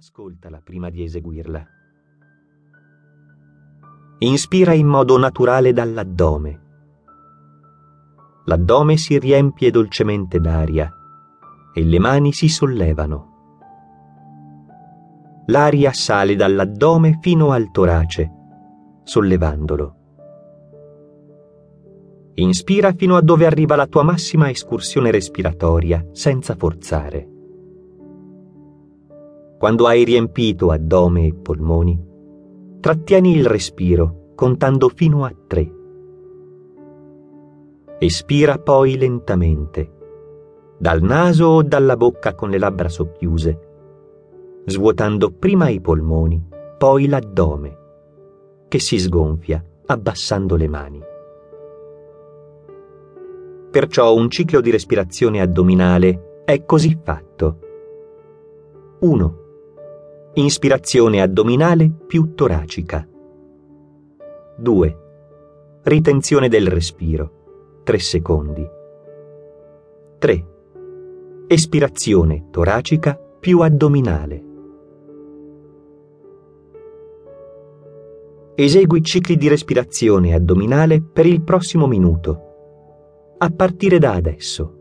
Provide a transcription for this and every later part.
Ascoltala prima di eseguirla. Inspira in modo naturale dall'addome. L'addome si riempie dolcemente d'aria e le mani si sollevano. L'aria sale dall'addome fino al torace, sollevandolo. Inspira fino a dove arriva la tua massima escursione respiratoria, senza forzare. Quando hai riempito addome e polmoni, trattieni il respiro contando fino a tre. Espira poi lentamente, dal naso o dalla bocca con le labbra socchiuse, svuotando prima i polmoni, poi l'addome, che si sgonfia abbassando le mani. Perciò un ciclo di respirazione addominale è così fatto. 1 Inspirazione addominale più toracica. 2. Ritenzione del respiro. 3 secondi. 3. Espirazione toracica più addominale. Esegui cicli di respirazione addominale per il prossimo minuto. A partire da adesso.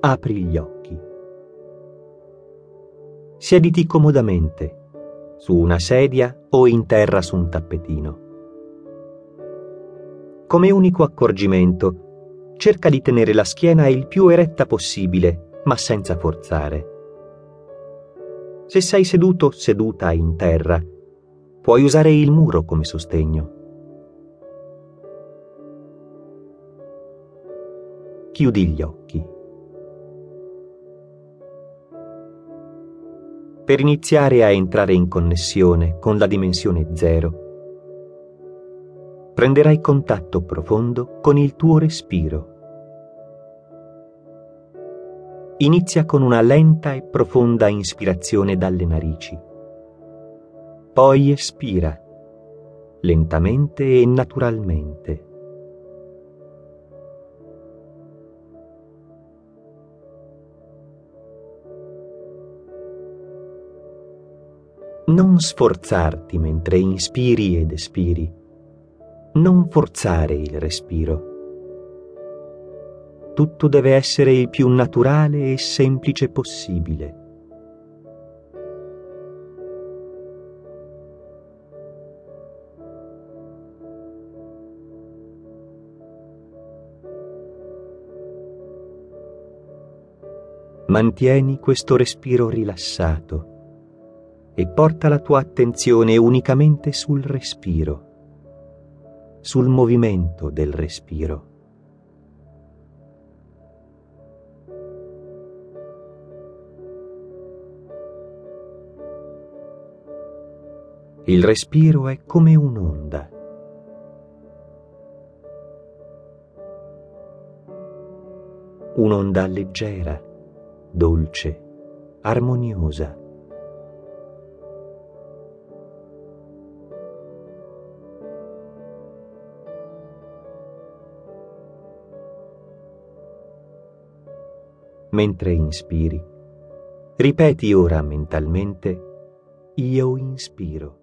Apri gli occhi. Siediti comodamente, su una sedia o in terra su un tappetino. Come unico accorgimento, cerca di tenere la schiena il più eretta possibile, ma senza forzare. Se sei seduto o seduta in terra, puoi usare il muro come sostegno. Chiudi gli occhi. Per iniziare a entrare in connessione con la dimensione zero, prenderai contatto profondo con il tuo respiro. Inizia con una lenta e profonda ispirazione dalle narici. Poi espira, lentamente e naturalmente. Non sforzarti mentre inspiri ed espiri. Non forzare il respiro. Tutto deve essere il più naturale e semplice possibile. Mantieni questo respiro rilassato e porta la tua attenzione unicamente sul respiro, sul movimento del respiro. Il respiro è come un'onda. Un'onda leggera, dolce, armoniosa. Mentre inspiri. Ripeti ora mentalmente, io inspiro.